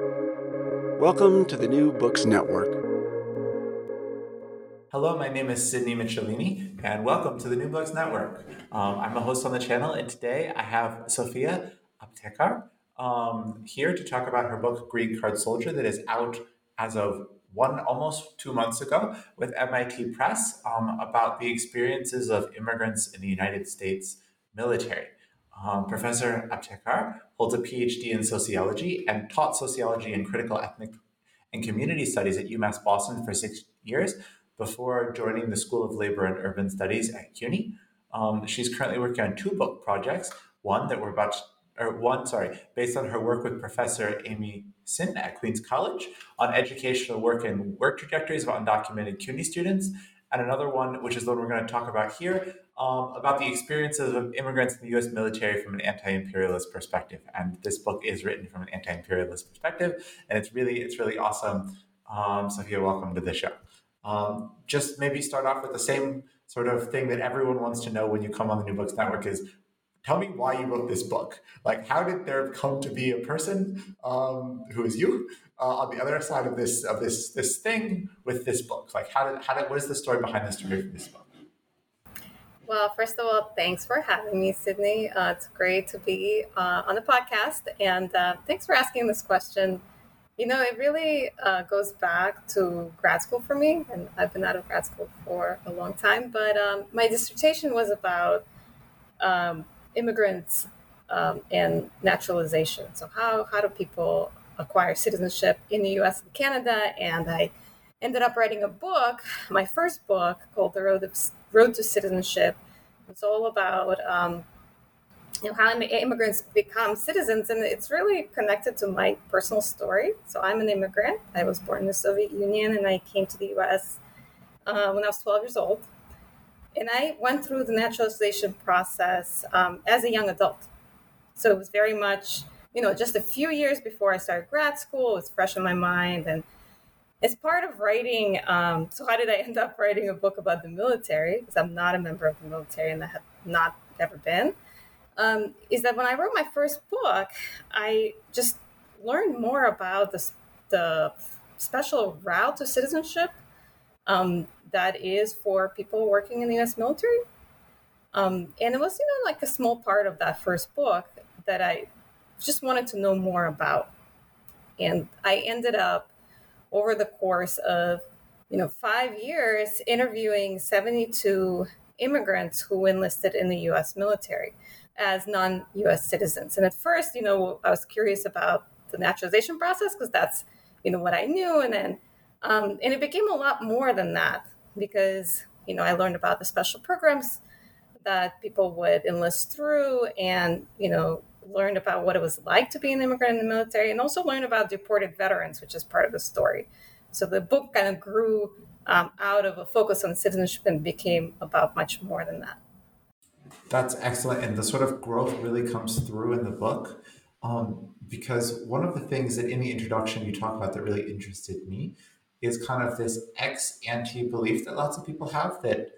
Welcome to the New Books Network. Hello, my name is Sydney Michelini, and welcome to the New Books Network. Um, I'm a host on the channel, and today I have Sofya Aptekar um, here to talk about her book, Green Card Soldier, that is out as of one almost two months ago with MIT Press um, about the experiences of immigrants in the United States military. Um, Professor Aptekar holds a PhD in sociology and taught sociology and critical ethnic and community studies at UMass Boston for six years before joining the School of Labor and Urban Studies at CUNY. Um, she's currently working on two book projects. One that we're about, to, or one, sorry, based on her work with Professor Amy Hsin at Queens College on educational work and work trajectories of undocumented CUNY students, and another one, which is the one we're going to talk about here, um, about the experiences of immigrants in the U.S. military from an anti-imperialist perspective. And this book is written from an anti-imperialist perspective, and it's really it's really awesome. Um, Sofya, welcome to the show. Um, just maybe start off with the same sort of thing that everyone wants to know when you come on the New Books Network is tell me why you wrote this book. Like, how did there come to be a person um, who is you uh, on the other side of this of this this thing with this book? Like, how did how did what is the story behind the story for this book? Well, first of all, thanks for having me, Sydney. Uh, it's great to be uh, on the podcast, and uh, thanks for asking this question. You know, it really uh, goes back to grad school for me, and I've been out of grad school for a long time. But um, my dissertation was about um, immigrants um, and naturalization. So, how how do people acquire citizenship in the U.S. and Canada? And I ended up writing a book, my first book called The Road, of, Road to Citizenship. It's all about um, you know, how immigrants become citizens, and it's really connected to my personal story. So I'm an immigrant. I was born in the Soviet Union, and I came to the U.S. Uh, when I was 12 years old. And I went through the naturalization process um, as a young adult. So it was very much, you know, just a few years before I started grad school. It was fresh in my mind, and as part of writing, um, so how did I end up writing a book about the military? Because I'm not a member of the military and I have not ever been. Um, is that when I wrote my first book, I just learned more about the, the special route to citizenship um, that is for people working in the U.S. military. Um, and it was, you know, like a small part of that first book that I just wanted to know more about. And I ended up over the course of you know five years interviewing 72 immigrants who enlisted in the U.S. military as non-U.S. citizens. And at first, you know, I was curious about the naturalization process because that's you know what I knew, and then um, and it became a lot more than that because you know I learned about the special programs that people would enlist through, and you know learned about what it was like to be an immigrant in the military and also learned about deported veterans, which is part of the story. So the book kind of grew um, out of a focus on citizenship and became about much more than that. That's excellent. And the sort of growth really comes through in the book. Um, because one of the things that in the introduction you talk about that really interested me is kind of this ex ante belief that lots of people have that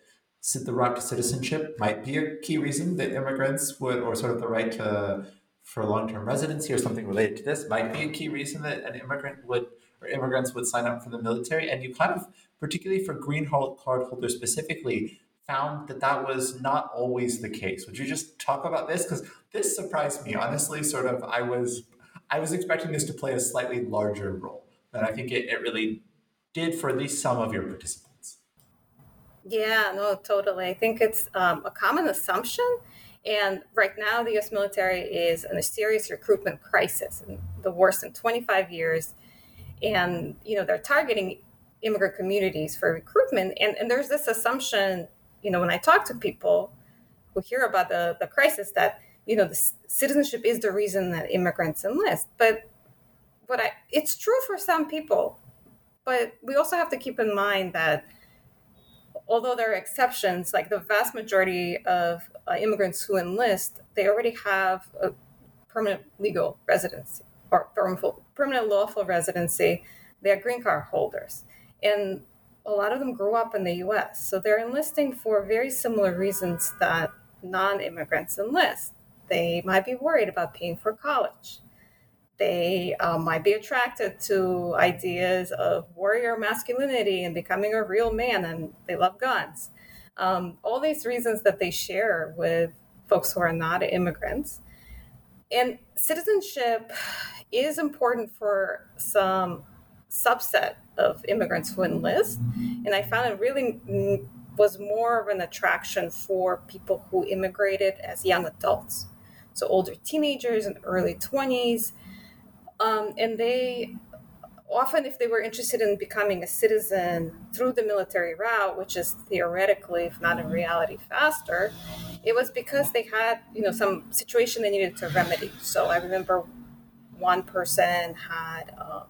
the right to citizenship might be a key reason that immigrants would, or sort of the right to for long-term residency or something related to this might be a key reason that an immigrant would or immigrants would sign up for the military. And you kind of particularly for green card holders specifically found that that was not always the case. Would you just talk about this? Because this surprised me. Honestly sort of i was i was expecting this to play a slightly larger role than i think it, it really did for at least some of your participants yeah no totally i think it's um, a common assumption and right now, the US military is in a serious recruitment crisis, the worst in 25 years. And, you know, they're targeting immigrant communities for recruitment. And, and there's this assumption, you know, when I talk to people who hear about the, the crisis that, you know, the citizenship is the reason that immigrants enlist. But what I, it's true for some people. But we also have to keep in mind that although there are exceptions, like the vast majority of uh, immigrants who enlist, they already have a permanent legal residency or permanent lawful residency. They are green card holders. And a lot of them grew up in the US. So they're enlisting for very similar reasons that non immigrants enlist. They might be worried about paying for college. They uh, might be attracted to ideas of warrior masculinity and becoming a real man, and they love guns. Um, all these reasons that they share with folks who are not immigrants. And citizenship is important for some subset of immigrants who enlist. And I found it really was more of an attraction for people who immigrated as young adults. So older teenagers in early 20s. Um, and they often, if they were interested in becoming a citizen through the military route, which is theoretically, if not in reality, faster, it was because they had, you know, some situation they needed to remedy. So I remember one person had a,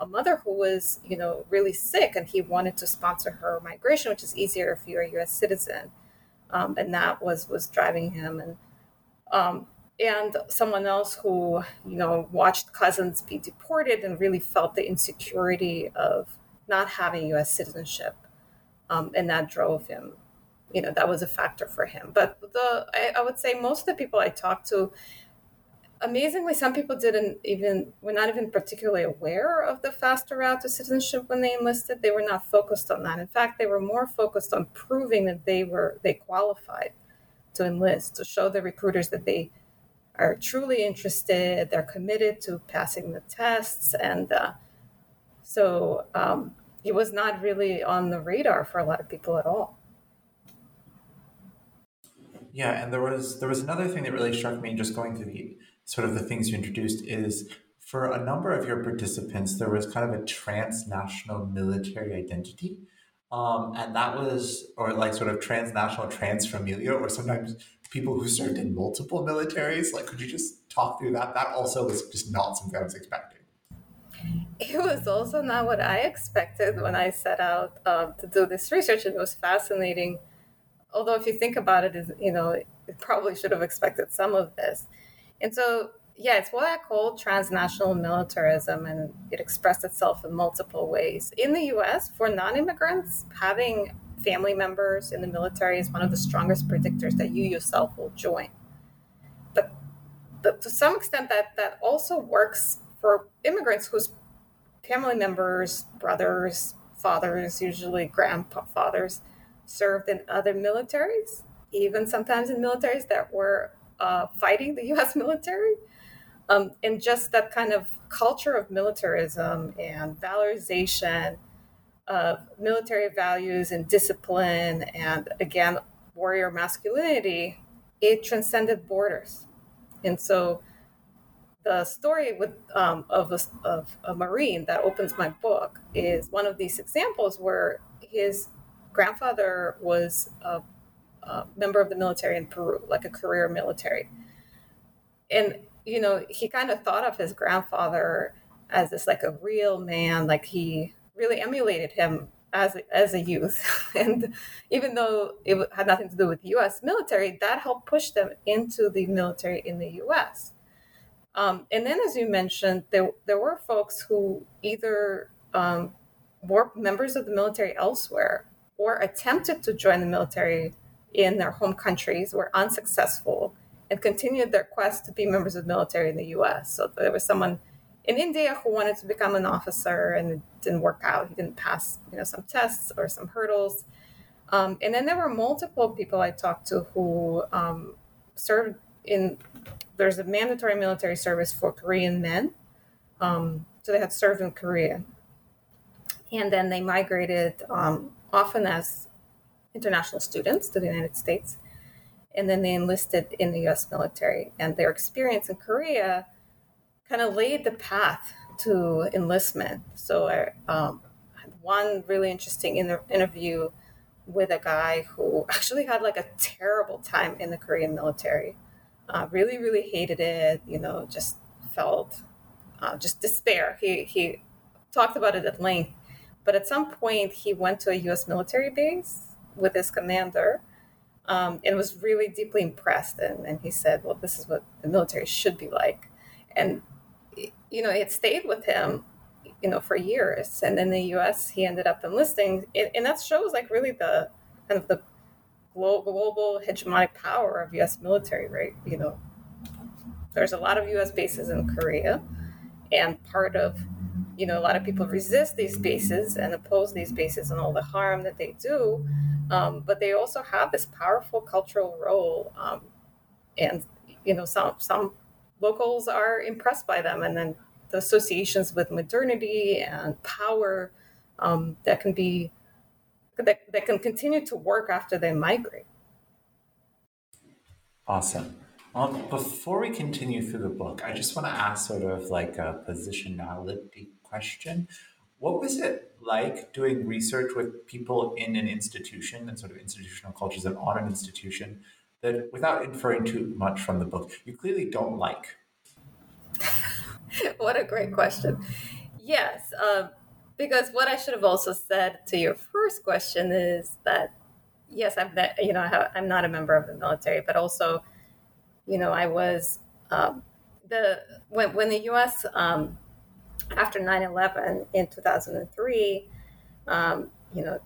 a mother who was, you know, really sick, and he wanted to sponsor her migration, which is easier if you're a U.S. citizen, um, and that was was driving him. And um, and someone else who you know watched cousins be deported and really felt the insecurity of not having U.S. citizenship, um, and that drove him. You know that was a factor for him. But the I, I would say most of the people I talked to, amazingly, some people didn't even were not even particularly aware of the faster route to citizenship when they enlisted. They were not focused on that. In fact, they were more focused on proving that they were they qualified to enlist to show the recruiters that they are truly interested, they're committed to passing the tests. And uh, so um, it was not really on the radar for a lot of people at all. Yeah, and there was there was another thing that really struck me just going through the sort of the things you introduced is for a number of your participants there was kind of a transnational military identity. Um, and that was or like sort of transnational transfamiliar or sometimes people who served in multiple militaries? Like, could you just talk through that? That also was just not something I was expecting. It was also not what I expected when I set out um, to do this research. And it was fascinating. Although, if you think about it, you know, it probably should have expected some of this. And so, yeah, it's what I call transnational militarism, and it expressed itself in multiple ways. In the US, for non immigrants, having family members in the military is one of the strongest predictors that you yourself will join. But, but to some extent, that, that also works for immigrants whose family members, brothers, fathers, usually grandfathers, served in other militaries, even sometimes in militaries that were uh, fighting the US military. Um, and just that kind of culture of militarism and valorization of military values and discipline and again warrior masculinity it transcended borders. And so the story with um, of, a, of a marine that opens my book is one of these examples where his grandfather was a, a member of the military in peru like a career military. And you know he kind of thought of his grandfather as this like a real man like he really emulated him as as a youth. and even though it had nothing to do with the U.S. military, that helped push them into the military in the U.S. Um, and then, as you mentioned, there there were folks who either um, were members of the military elsewhere or attempted to join the military in their home countries, were unsuccessful, and continued their quest to be members of the military in the U.S. So there was someone in India who wanted to become an officer and it didn't work out. He didn't pass, you know, some tests or some hurdles. Um, and then there were multiple people I talked to who um, served in. There's a mandatory military service for Korean men, um, so they had served in Korea, and then they migrated um, often as international students to the United States, and then they enlisted in the U.S. military. And their experience in Korea kind of laid the path to enlistment. So I um, had one really interesting inter- interview with a guy who actually had like a terrible time in the Korean military. Uh, really, really hated it. You know, just felt uh, just despair. He he talked about it at length. But at some point, he went to a U.S. military base with his commander. Um, and was really deeply impressed. And, and he said, Well, this is what the military should be like. And you know, it stayed with him, you know, for years. And in the U.S., he ended up enlisting, and that shows like really the kind of the global hegemonic power of U.S. military, right? You know, there's a lot of U.S. bases in Korea, and part of you know a lot of people resist these bases and oppose these bases and all the harm that they do um, but they also have this powerful cultural role um, and you know some some locals are impressed by them. And then the associations with modernity and power um, that can be that, that can continue to work after they migrate. Awesome. Um, before we continue through the book i just want to ask sort of like a positionality question. What was it like doing research with people in an institution and sort of institutional cultures and on an institution that without inferring too much from the book you clearly don't like what a great question. Yes, um, because what I should have also said to your first question is that yes, I'm not, you know I am not a member of the military, but also, you know, I was um, the when when the U.S. Um, after 9/11 in 2003, um, you know,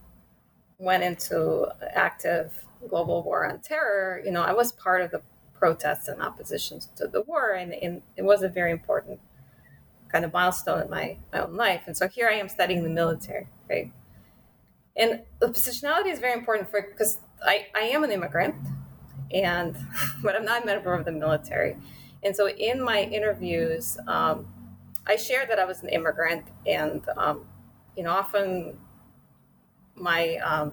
went into active global war on terror. You know, I was part of the protests and oppositions to the war, and, and it was a very important kind of milestone in my, my own life. And so here I am studying the military, right? And the positionality is very important for because I, I am an immigrant and but I'm not a member of the military. And so in my interviews, um, I shared that I was an immigrant and um, you know often my um,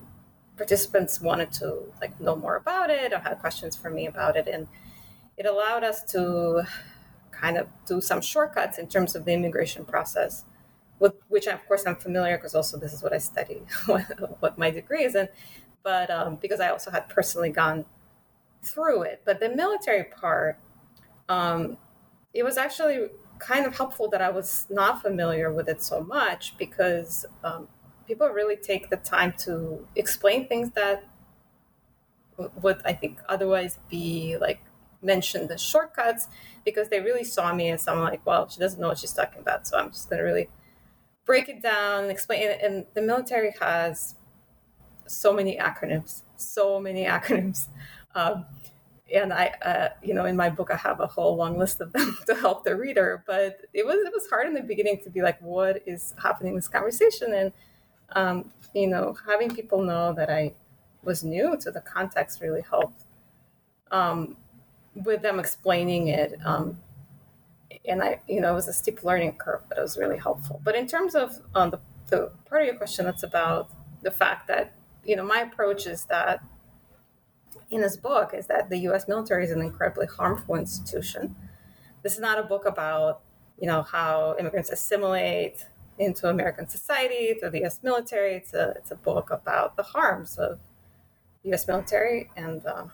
participants wanted to like know more about it or had questions for me about it and it allowed us to kind of do some shortcuts in terms of the immigration process, with which of course I'm familiar because also this is what I study, what, my degree is in. But um, because I also had personally gone through it, but the military part, um, it was actually kind of helpful that I was not familiar with it so much because um, people really take the time to explain things that would I think otherwise be like mentioned the shortcuts because they really saw me as someone like, well, she doesn't know what she's talking about. So I'm just to really break it down and explain it. And the military has so many acronyms, so many acronyms. Um, and I, uh, you know, in my book, I have a whole long list of them to help the reader. But it was it was hard in the beginning to be like, what is happening in this conversation? And um, you know, having people know that I was new to the context really helped. Um, with them explaining it, um, and I, you know, it was a steep learning curve, but it was really helpful. But in terms of um, the, the part of your question that's about the fact that, you know, my approach is that in this book is that the U.S. military is an incredibly harmful institution. This is not a book about, you know, how immigrants assimilate into American society through the U.S. military. It's a it's a book about the harms of the U.S. military and uh,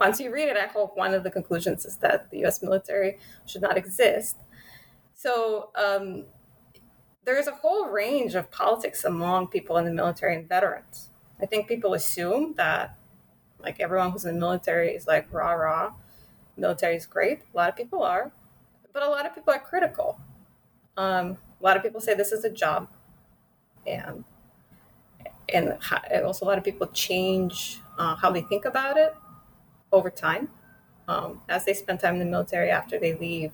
once you read it, I hope one of the conclusions is that the US military should not exist. So um, there's a whole range of politics among people in the military and veterans. I think people assume that like everyone who's in the military is like rah rah, military is great. A lot of people are, but a lot of people are critical. Um, a lot of people say this is a job, and and also a lot of people change uh, how they think about it over time um, as they spend time in the military after they leave.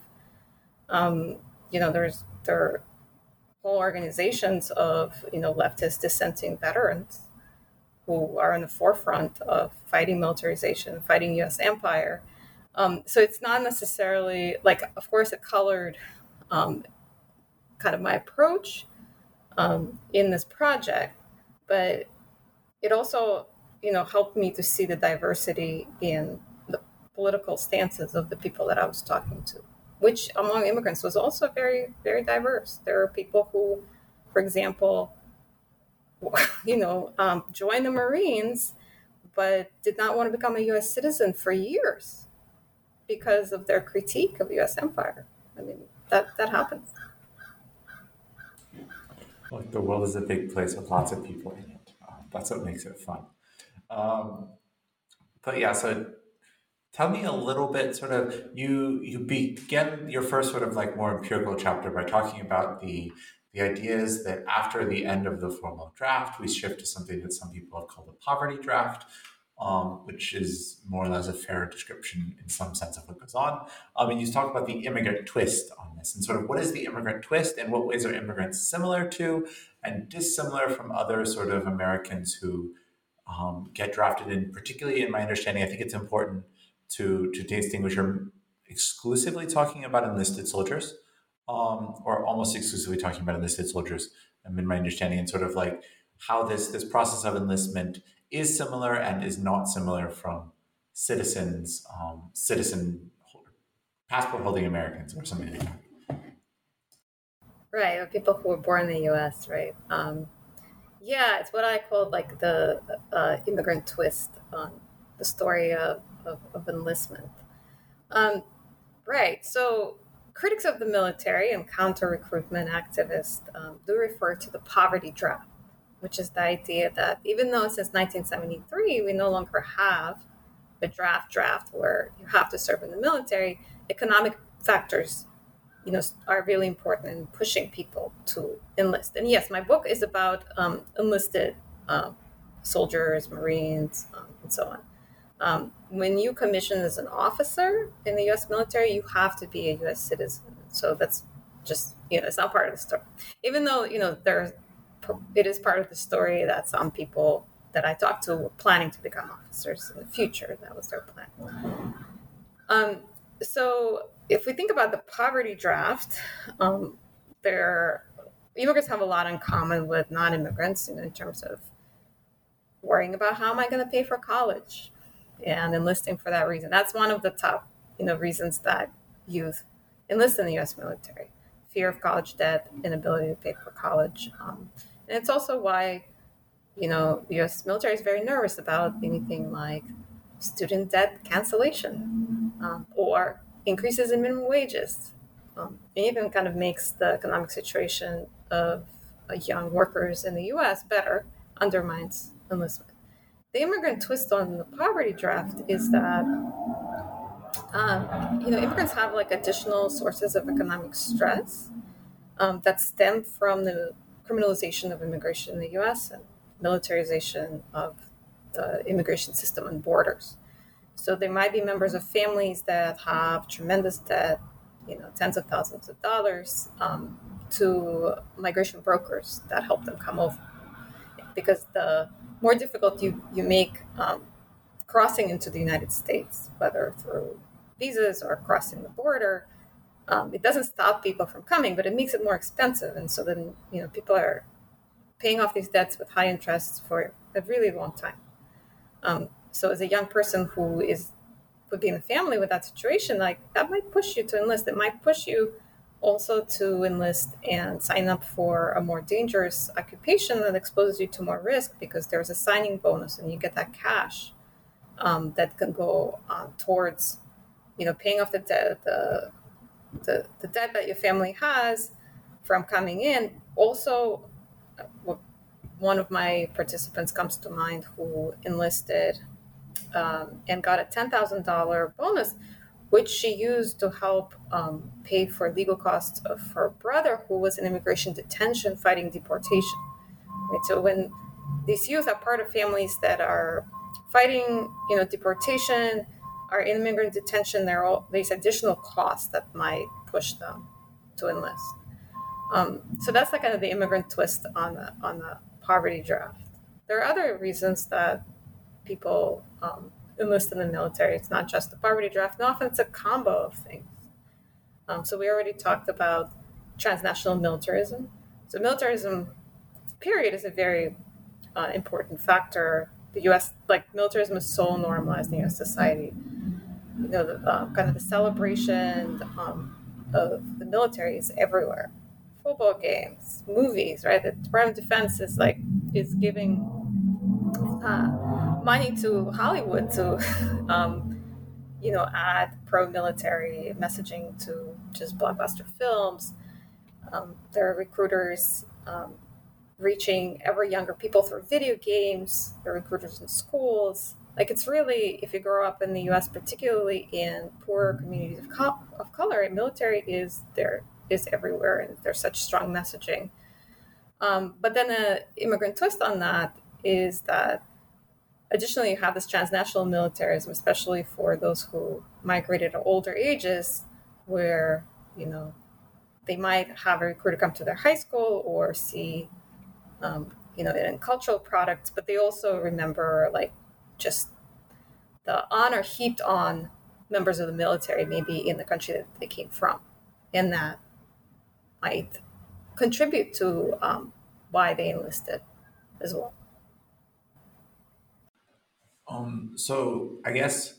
Um, you know, there's there are whole organizations of you know leftist dissenting veterans who are in the forefront of fighting militarization, fighting U.S. empire. Um, so it's not necessarily like, of course, it colored um, kind of my approach um, in this project, but it also you know, helped me to see the diversity in the political stances of the people that I was talking to, which among immigrants was also very, very diverse. There are people who, for example, you know, um, joined the Marines, but did not want to become a U.S. citizen for years because of their critique of U.S. empire. I mean, that that happens. Look, the world is a big place with lots of people in it. Uh, that's what makes it fun. Um, but yeah, so tell me a little bit sort of you you begin your first sort of like more empirical chapter by talking about the the ideas that after the end of the formal draft we shift to something that some people have called a poverty draft um, which is more or less a fair description in some sense of what goes on. Um, and you talk about the immigrant twist on this and sort of what is the immigrant twist and what ways are immigrants similar to and dissimilar from other sort of Americans who um, get drafted in, particularly in my understanding, I think it's important to, to distinguish you're exclusively talking about enlisted soldiers um, or almost exclusively talking about enlisted soldiers, um, in my understanding, and sort of like how this, this process of enlistment is similar and is not similar from citizens, um, citizen passport holding Americans or something like that. Right, or people who were born in the U.S. Right. Um, yeah, it's what I call like the uh, immigrant twist on the story of, of, of enlistment. Um, right. So critics of the military and counter recruitment activists um, do refer to the poverty draft which is the idea that even though since 1973 we no longer have a draft draft where you have to serve in the military, economic factors, you know, are really important in pushing people to enlist. And yes, my book is about um, enlisted uh, soldiers, Marines, um, and so on. Um, when you commission as an officer in the U.S. military, you have to be a U.S. citizen. So that's just you know, it's not part of the story. Even though you know there's it is part of the story that some people that I talked to were planning to become officers in the future. That was their plan. Um, so if we think about the poverty draft, um, there immigrants have a lot in common with non-immigrants in terms of worrying about how am I going to pay for college and enlisting for that reason. That's one of the top you know reasons that youth enlist in the U.S. military: fear of college debt, inability to pay for college. Um, and it's also why, you know, the US military is very nervous about anything like student debt cancellation um, or increases in minimum wages. Um, it even kind of makes the economic situation of uh, young workers in the US better, undermines enlistment. The immigrant twist on the poverty draft is that um, you know immigrants have like additional sources of economic stress um, that stem from the criminalization of immigration in the US and militarization of the immigration system and borders. So they might be members of families that have tremendous debt, you know, tens of thousands of dollars, um, to migration brokers that help them come over. Because the more difficult you, you make um, crossing into the United States, whether through visas or crossing the border, um, it doesn't stop people from coming, but it makes it more expensive. And so then, you know, people are paying off these debts with high interest for a really long time. Um, so as a young person who is would be in a family with that situation, like that might push you to enlist. It might push you also to enlist and sign up for a more dangerous occupation that exposes you to more risk because there's a signing bonus and you get that cash um, that can go um, towards, you know, paying off the debt, the, the debt that your family has from coming in. Also, one of my participants comes to mind who enlisted um, and got a $10,000 bonus, which she used to help um, pay for legal costs of her brother who was in immigration detention fighting deportation. Right? So when these youth are part of families that are fighting, you know, deportation, are in immigrant detention, there are all these additional costs that might push them to enlist. Um, so that's like kind of the immigrant twist on the on the poverty draft. There are other reasons that people um, enlist in the military. It's not just the poverty draft, and often it's a combo of things. Um, so we already talked about transnational militarism. So militarism, period, is a very uh, important factor. The U.S. like militarism is so normalized in U.S. society you know, the, uh, kind of the celebration um, of the military is everywhere. Football games, movies, right? The Department of Defense is like is giving uh, money to Hollywood to, um, you know, add pro-military messaging to just blockbuster films. Um, there are recruiters um, reaching ever younger people through video games. There are recruiters in schools like it's really if you grow up in the us particularly in poorer communities of, co- of color military is there is everywhere and there's such strong messaging. Um, but then the immigrant twist on that is that additionally, you have this transnational militarism, especially for those who migrated at older ages, where you know they might have a recruiter come to their high school or see, um, you know, in cultural products, but they also remember like just the honor heaped on members of the military, maybe in the country that they came from, and that might contribute to um, why they enlisted as well. Um, so I guess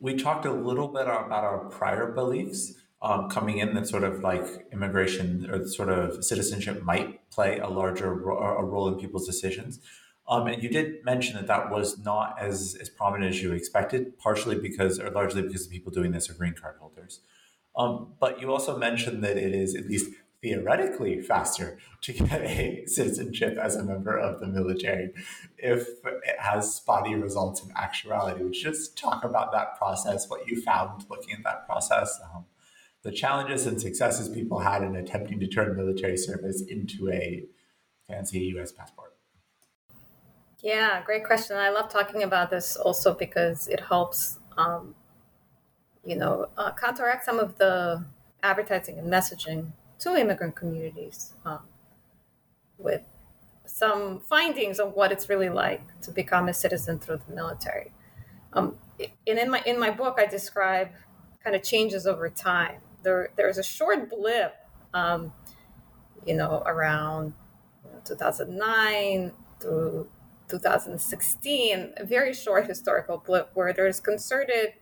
we talked a little bit about our prior beliefs um, coming in that sort of like immigration or sort of citizenship might play a larger ro- a role in people's decisions. Um, and you did mention that that was not as, as prominent as you expected, partially because, or largely because the people doing this are green card holders. Um, but you also mentioned that it is at least theoretically faster to get a citizenship as a member of the military if it has spotty results in actuality. Would you just talk about that process, what you found looking at that process, um, the challenges and successes people had in attempting to turn military service into a fancy US passport? Yeah, great question. I love talking about this also because it helps, um, you know, uh, counteract some of the advertising and messaging to immigrant communities um, with some findings of what it's really like to become a citizen through the military. Um, and in my in my book, I describe kind of changes over time. There there's a short blip, um, you know, around 2009 through 2016, a very short historical blip where there's concerted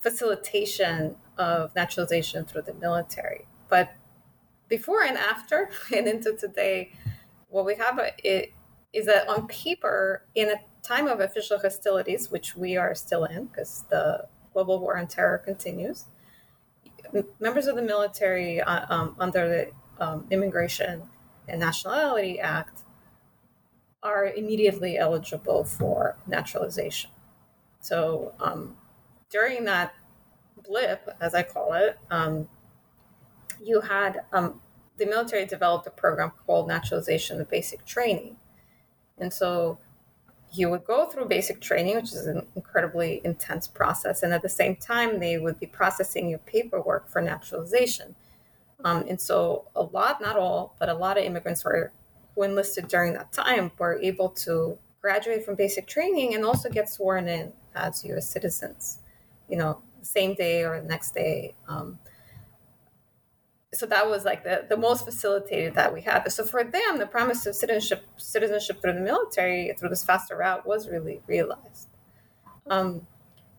facilitation of naturalization through the military. But before and after and into today, what we have it is that on paper, in a time of official hostilities, which we are still in because the global war on terror continues, members of the military uh, um, under the um, Immigration and Nationality Act are immediately eligible for naturalization. So um, during that blip, as I call it, um, you had um, the military developed a program called naturalization and basic training. And so you would go through basic training, which is an incredibly intense process. And at the same time, they would be processing your paperwork for naturalization. Um, and so a lot, not all, but a lot of immigrants were who enlisted during that time were able to graduate from basic training and also get sworn in as U.S. citizens, you know, same day or the next day. Um, so that was like the, the most facilitated that we had. So for them, the promise of citizenship citizenship through the military through this faster route was really realized. Um,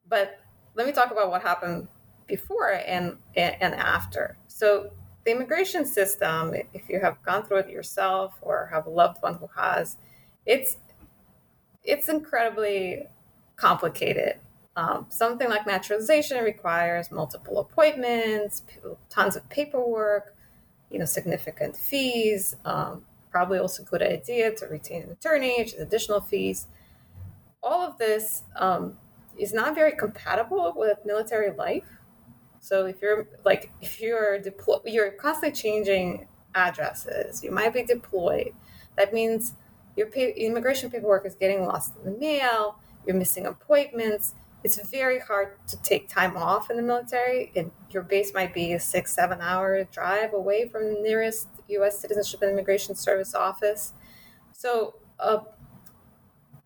but let me talk about what happened before and and after. So the immigration system, if you have gone through it yourself or have a loved one who has, it's it's incredibly complicated. Um, something like naturalization requires multiple appointments, tons of paperwork, you know, significant fees. Um, probably also a good idea to retain an attorney, which is additional fees. All of this um, is not very compatible with military life. So if you're like if you're deployed, you're constantly changing addresses. You might be deployed. That means your immigration paperwork is getting lost in the mail. You're missing appointments. It's very hard to take time off in the military. And your base might be a six, seven hour drive away from the nearest U.S. Citizenship and Immigration Service office. So uh,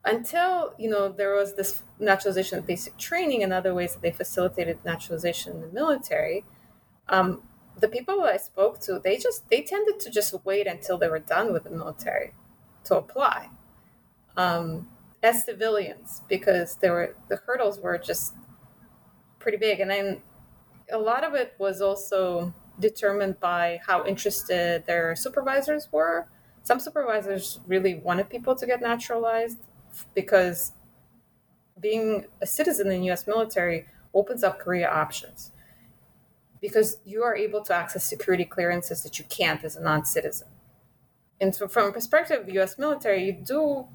until you know there was this naturalization basic training and other ways that they facilitated naturalization in the military um, the people that i spoke to they just they tended to just wait until they were done with the military to apply um, as civilians because there were the hurdles were just pretty big. And then a lot of it was also determined by how interested their supervisors were. Some supervisors really wanted people to get naturalized because being a citizen in the US military opens up career options because you are able to access security clearances that you can't as a non-citizen. And so from a perspective of US military, you do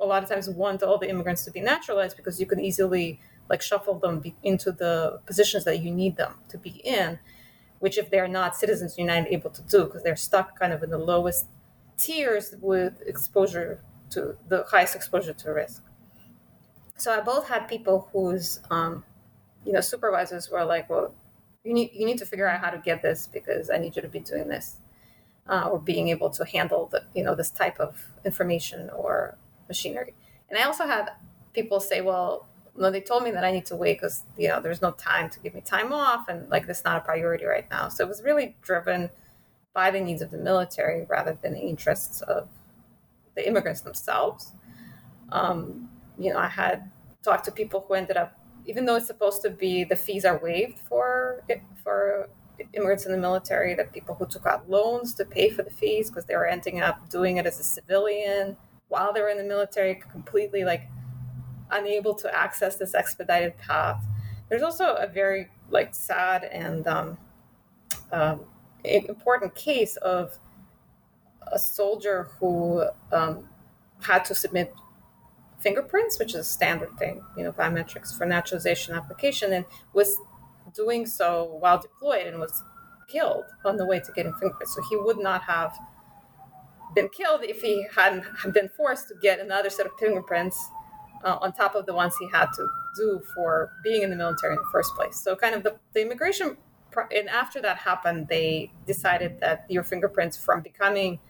a lot of times want all the immigrants to be naturalized because you can easily like shuffle them into the positions that you need them to be in, which if they're not citizens, you're not able to do because they're stuck kind of in the lowest tiers with exposure to the highest exposure to risk. so I both had people whose um, you know supervisors were like, well, you need you need to figure out how to get this because I need you to be doing this, uh, or being able to handle the you know this type of information or machinery. And I also had people say, well, no, they told me that I need to wait because you know there's no time to give me time off, and like this not a priority right now. So it was really driven by the needs of the military rather than the interests of the immigrants themselves. Um, you know, I had talked to people who ended up, even though it's supposed to be the fees are waived for for immigrants in the military, that people who took out loans to pay for the fees because they were ending up doing it as a civilian while they were in the military, completely like unable to access this expedited path. There's also a very like sad and um, um, important case of a soldier who um, had to submit fingerprints, which is a standard thing, you know, biometrics for naturalization application, and was doing so while deployed and was killed on the way to getting fingerprints. So he would not have been killed if he hadn't been forced to get another set of fingerprints uh, on top of the ones he had to do for being in the military in the first place. So, kind of the, the immigration, and after that happened, they decided that your fingerprints from becoming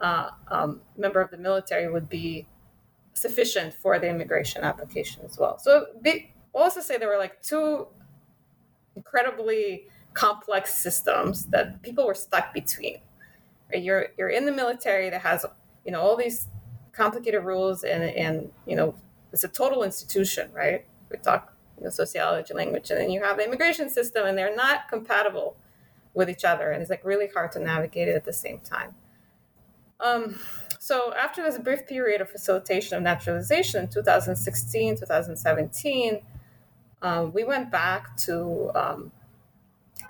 uh, um, member of the military would be sufficient for the immigration application as well. So, they also say there were like two incredibly complex systems that people were stuck between. You're you're in the military that has you know all these complicated rules and and you know it's a total institution, right? We talk you know, sociology, language, and then you have the immigration system, and they're not compatible with each other, and it's like really hard to navigate it at the same time. Um, so after this brief period of facilitation of naturalization in 2016, 2017, um, we went back to um,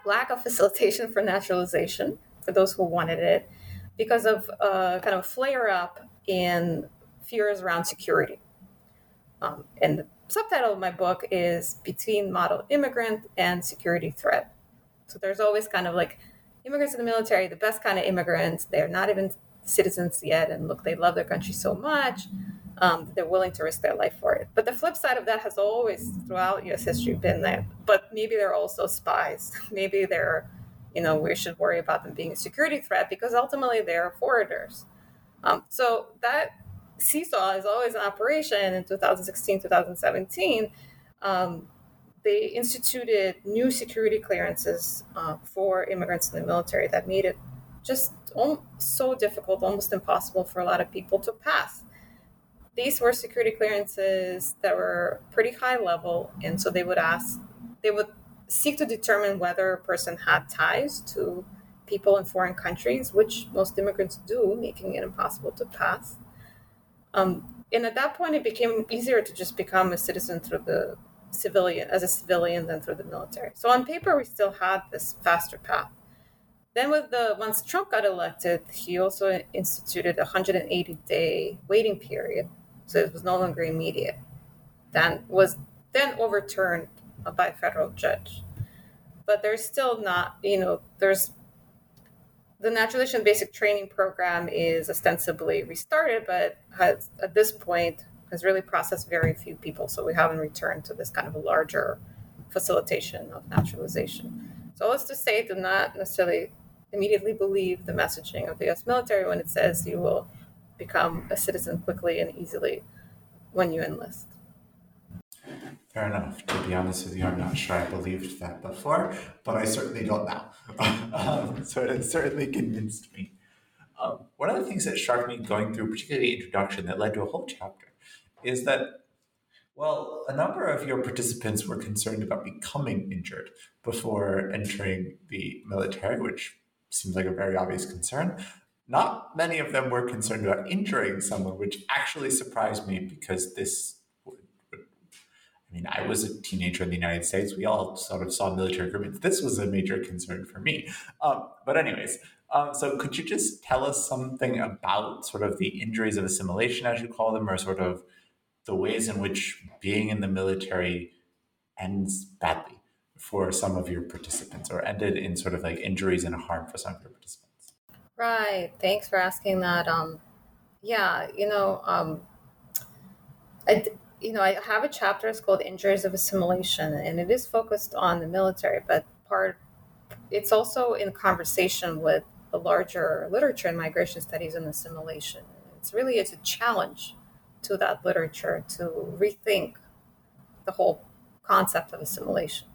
lack of facilitation for naturalization for those who wanted it because of uh, kind of flare up in fears around security. Um, and the subtitle of my book is Between Model Immigrant and Security Threat. So there's always kind of like immigrants in the military, the best kind of immigrants. They're not even citizens yet. And look, they love their country so much. Um, they're willing to risk their life for it. But the flip side of that has always, throughout U.S. history, been that. But maybe they're also spies. maybe they're, you know, we should worry about them being a security threat because ultimately they're forwarders. Um, so that seesaw is always in operation in 2016, 2017. Um, they instituted new security clearances uh, for immigrants in the military that made it just so difficult, almost impossible for a lot of people to pass. These were security clearances that were pretty high level, and so they would ask, they would seek to determine whether a person had ties to people in foreign countries, which most immigrants do, making it impossible to pass. Um, and at that point, it became easier to just become a citizen through the civilian, as a civilian, than through the military. So on paper, we still had this faster path. Then, with the once Trump got elected, he also instituted a 180 day waiting period, so it was no longer immediate. Then was then overturned by a federal judge. But there's still not, you know, there's the naturalization basic training program is ostensibly restarted, but has at this point has really processed very few people. So we haven't returned to this kind of a larger facilitation of naturalization. So let's just say do not necessarily immediately believe the messaging of the US military when it says you will become a citizen quickly and easily when you enlist. Fair enough. To be honest with you, I'm not sure I believed that before, but I certainly don't now. um, so it certainly convinced me. Um, one of the things that struck me going through, particularly introduction, that led to a whole chapter, is that, well, a number of your participants were concerned about becoming injured before entering the military, which seems like a very obvious concern. Not many of them were concerned about injuring someone, which actually surprised me because this I mean, I was a teenager in the United States. We all sort of saw military recruitment. This was a major concern for me. Um, but, anyways, um, so could you just tell us something about sort of the injuries of assimilation, as you call them, or sort of the ways in which being in the military ends badly for some of your participants or ended in sort of like injuries and harm for some of your participants? Right. Thanks for asking that. Um, yeah, you know, um, I, you know, I have a chapter it's called Injuries of Assimilation, and it is focused on the military, but part it's also in conversation with the larger literature in migration studies and assimilation. It's really it's a challenge to that literature to rethink the whole concept of assimilation.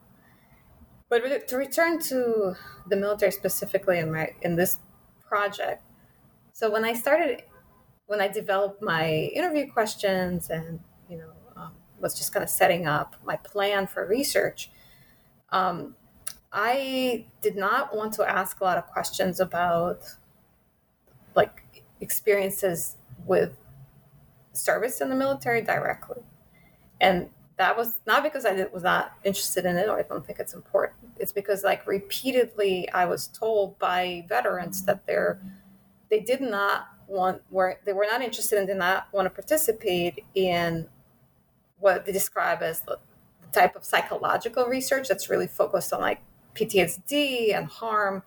But to return to the military specifically in my in this project, so when I started, when I developed my interview questions and you know um, was just kind of setting up my plan for research, um, I did not want to ask a lot of questions about like experiences with service in the military directly, and that was not because I was not interested in it or I don't think it's important. It's because like repeatedly I was told by veterans that they're they did not want were they were not interested and did not want to participate in what they describe as the, type of psychological research that's really focused on like PTSD and harm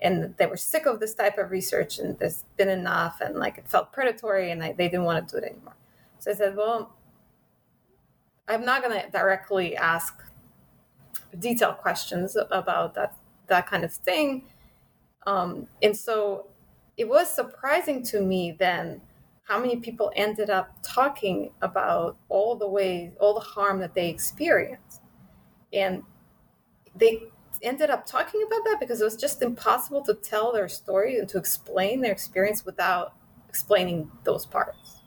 and they were sick of this type of research and there's been enough and like it felt predatory and they didn't want to do it anymore. So I said, well, I'm not going to directly ask detailed questions about that that kind of thing. Um, and so it was surprising to me then how many people ended up talking about all the ways, all the harm that they experienced. And they ended up talking about that because it was just impossible to tell their story and to explain their experience without explaining those parts.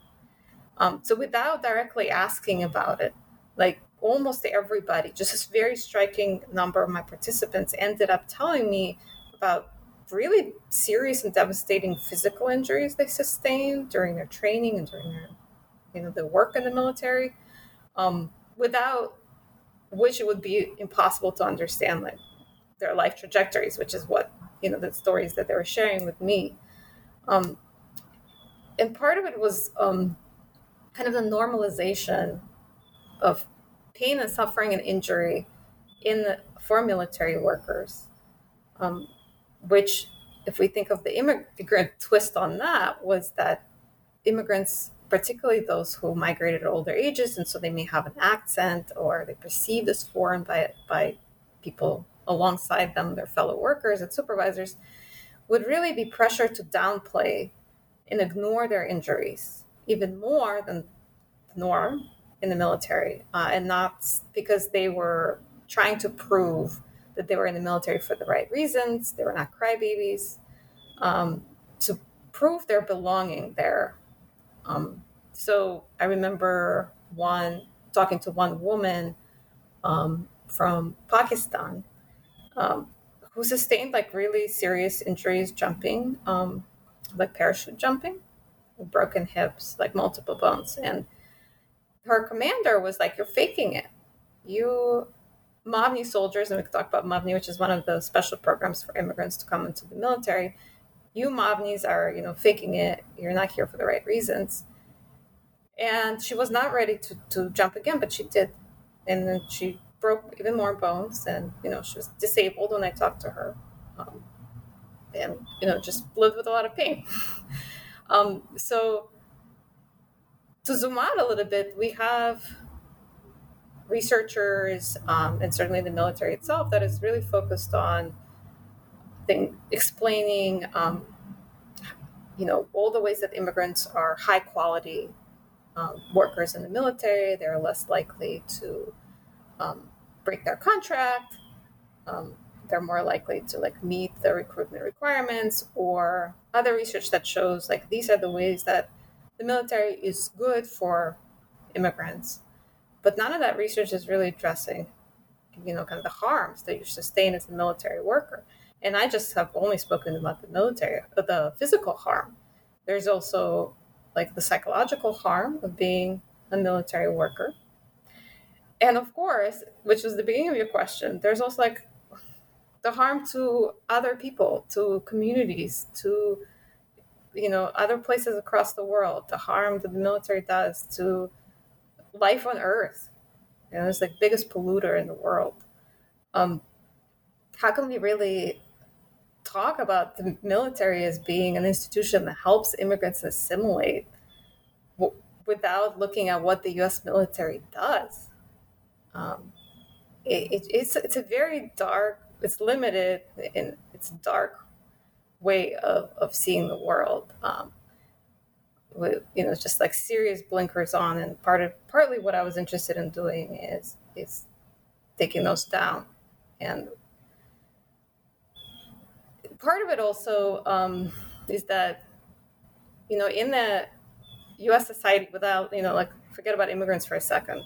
Um, so without directly asking about it, like almost everybody, just a very striking number of my participants ended up telling me about really serious and devastating physical injuries they sustained during their training and during their, you know, their work in the military, um, without which it would be impossible to understand like their life trajectories, which is what you know the stories that they were sharing with me. Um, and part of it was um, kind of the normalization of pain and suffering and injury in the, for military workers, um, which, if we think of the immigrant twist on that, was that immigrants, particularly those who migrated at older ages, and so they may have an accent or they perceived as foreign by by people alongside them, their fellow workers and supervisors, would really be pressured to downplay and ignore their injuries even more than the norm in the military, uh, and not because they were trying to prove that they were in the military for the right reasons. They were not crybabies. Um, to prove their belonging there. Um, so I remember one talking to one woman um, from Pakistan um, who sustained like really serious injuries jumping, um, like parachute jumping, broken hips, like multiple bones, and her commander was like, "You're faking it. You Mavni soldiers, and we could talk about Mavni, which is one of the special programs for immigrants to come into the military. You Mavnis are, you know, faking it. You're not here for the right reasons." And she was not ready to, to jump again, but she did. And then she broke even more bones, and, you know, she was disabled when I talked to her. Um, and, you know, just lived with a lot of pain. um, so to zoom out a little bit, we have researchers um, and certainly the military itself that is really focused on thing, explaining, um, you know, all the ways that immigrants are high quality um, workers in the military. They're less likely to um, break their contract. Um, they're more likely to like meet the recruitment requirements or other research that shows like these are the ways that the military is good for immigrants, but none of that research is really addressing, you know, kind of the harms that you sustain as a military worker. And I just have only spoken about the military, uh, the physical harm. There's also like the psychological harm of being a military worker. And of course, which was the beginning of your question, there's also like the harm to other people, to communities, to you know other places across the world the harm that the military does to life on earth you know it's the biggest polluter in the world um, how can we really talk about the military as being an institution that helps immigrants assimilate without looking at what the U.S. military does. Um, it, it, it's it's a very dark, it's limited and its dark way of, of seeing the world. Um, with you know just like serious blinkers on, and part of partly what I was interested in doing is is taking those down, and part of it also um, is that you know in the U.S. society, without you know like forget about immigrants for a second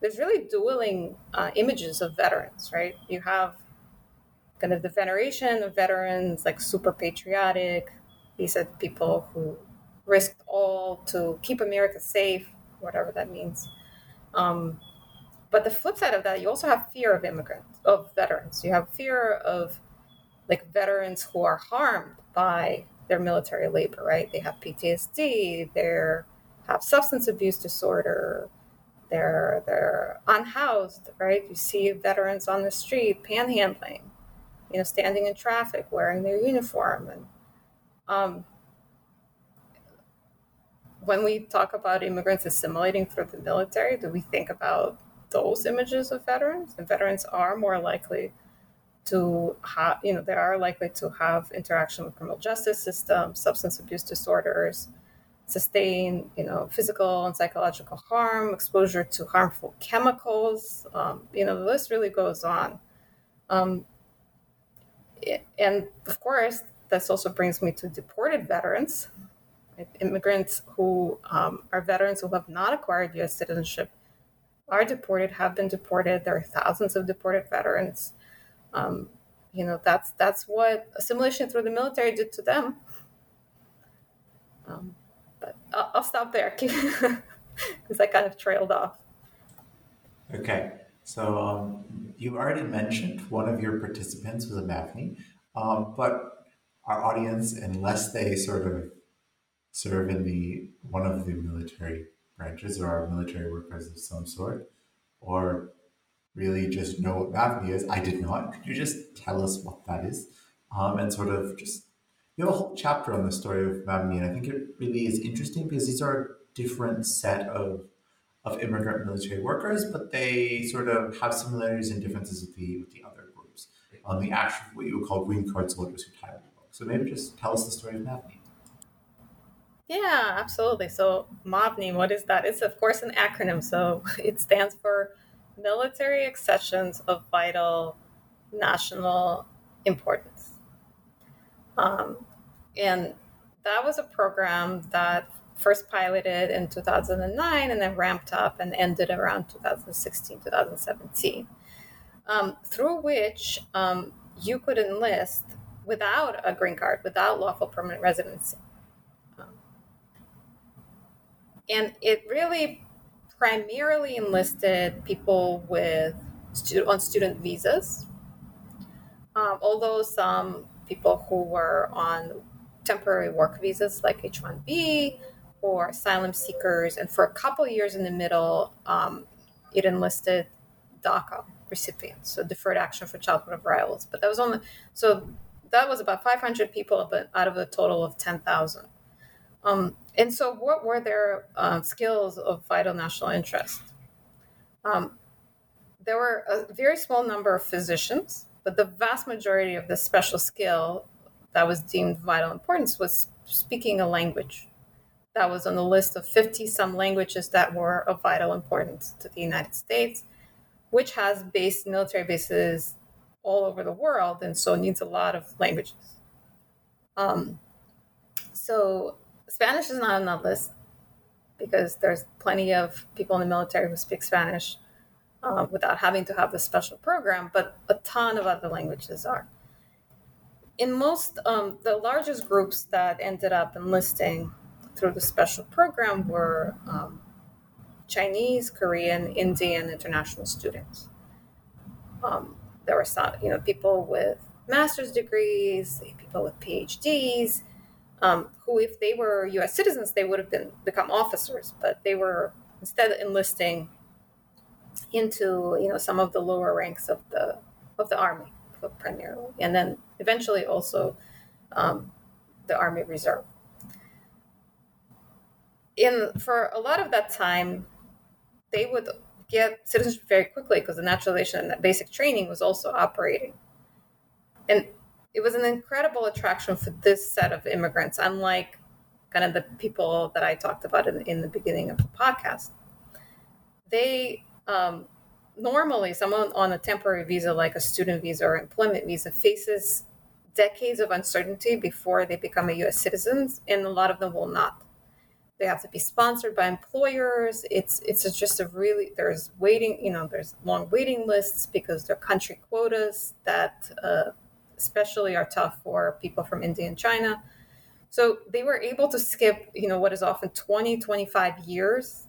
there's really dueling uh, images of veterans, right? You have kind of the veneration of veterans, like super patriotic. These are people who risked all to keep America safe, whatever that means. Um, but the flip side of that, you also have fear of immigrants, of veterans. You have fear of like veterans who are harmed by their military labor, right? They have PTSD, they have substance abuse disorder, they're they're unhoused, right? You see veterans on the street panhandling, you know, standing in traffic wearing their uniform, and um, when we talk about immigrants assimilating through the military, do we think about those images of veterans? And veterans are more likely to have, you know, they are likely to have interaction with criminal justice system, substance abuse disorders, sustain, you know, physical and psychological harm, exposure to harmful chemicals. Um, you know, the list really goes on. Um, and of course, this also brings me to deported veterans, immigrants who um, are veterans who have not acquired U.S. citizenship are deported, have been deported. There are thousands of deported veterans. Um, you know, that's that's what assimilation through the military did to them. Um, but I'll, I'll stop there because I kind of trailed off. Okay, so um, you already mentioned one of your participants was a Mavni, um, but our audience, unless they sort of serve in the one of the military branches or are military workers of some sort, or really just know what Mavni is, I did not. Could you just tell us what that is, um, and sort of just you have a whole chapter on the story of Mavni, and I think it really is interesting because these are a different set of of immigrant military workers, but they sort of have similarities and differences with the with the other groups on the actual what you would call green card soldiers who titled the book. So maybe just tell us the story of Mavni. Yeah, absolutely. So Mavni, what is that? It's of course an acronym. So it stands for Military Accessions of Vital National Importance. Um, and that was a program that first piloted in 2009 and then ramped up and ended around 2016, 2017, um, through which um, you could enlist without a green card, without lawful permanent residency. Um, and it really primarily enlisted people with on student visas, um, although some people who were on temporary work visas like H 1B or asylum seekers. And for a couple years in the middle, um, it enlisted DACA recipients, so deferred action for childhood arrivals. But that was only, so that was about 500 people but out of a total of 10,000. Um, and so, what were their uh, skills of vital national interest? Um, there were a very small number of physicians, but the vast majority of the special skill that was deemed vital importance was speaking a language that was on the list of 50 some languages that were of vital importance to the United States, which has base military bases all over the world and so needs a lot of languages. Um, so Spanish is not on that list because there's plenty of people in the military who speak Spanish uh, without having to have a special program, but a ton of other languages are in most, um, the largest groups that ended up enlisting through the special program were um, Chinese, Korean, Indian international students. Um, there were some, you know, people with master's degrees, people with PhDs, um, who, if they were U.S. citizens, they would have been become officers, but they were instead enlisting into, you know, some of the lower ranks of the of the army primarily, and then eventually also um, the Army Reserve. In for a lot of that time, they would get citizenship very quickly because the naturalization and basic training was also operating. And it was an incredible attraction for this set of immigrants, unlike kind of the people that I talked about in, in the beginning of the podcast. They um, normally, someone on a temporary visa, like a student visa or employment visa, faces decades of uncertainty before they become a US citizen, and a lot of them will not they have to be sponsored by employers. It's it's just a really there's waiting you know there's long waiting lists because there are country quotas that uh, especially are tough for people from india and china. So they were able to skip you know what is often 20 25 years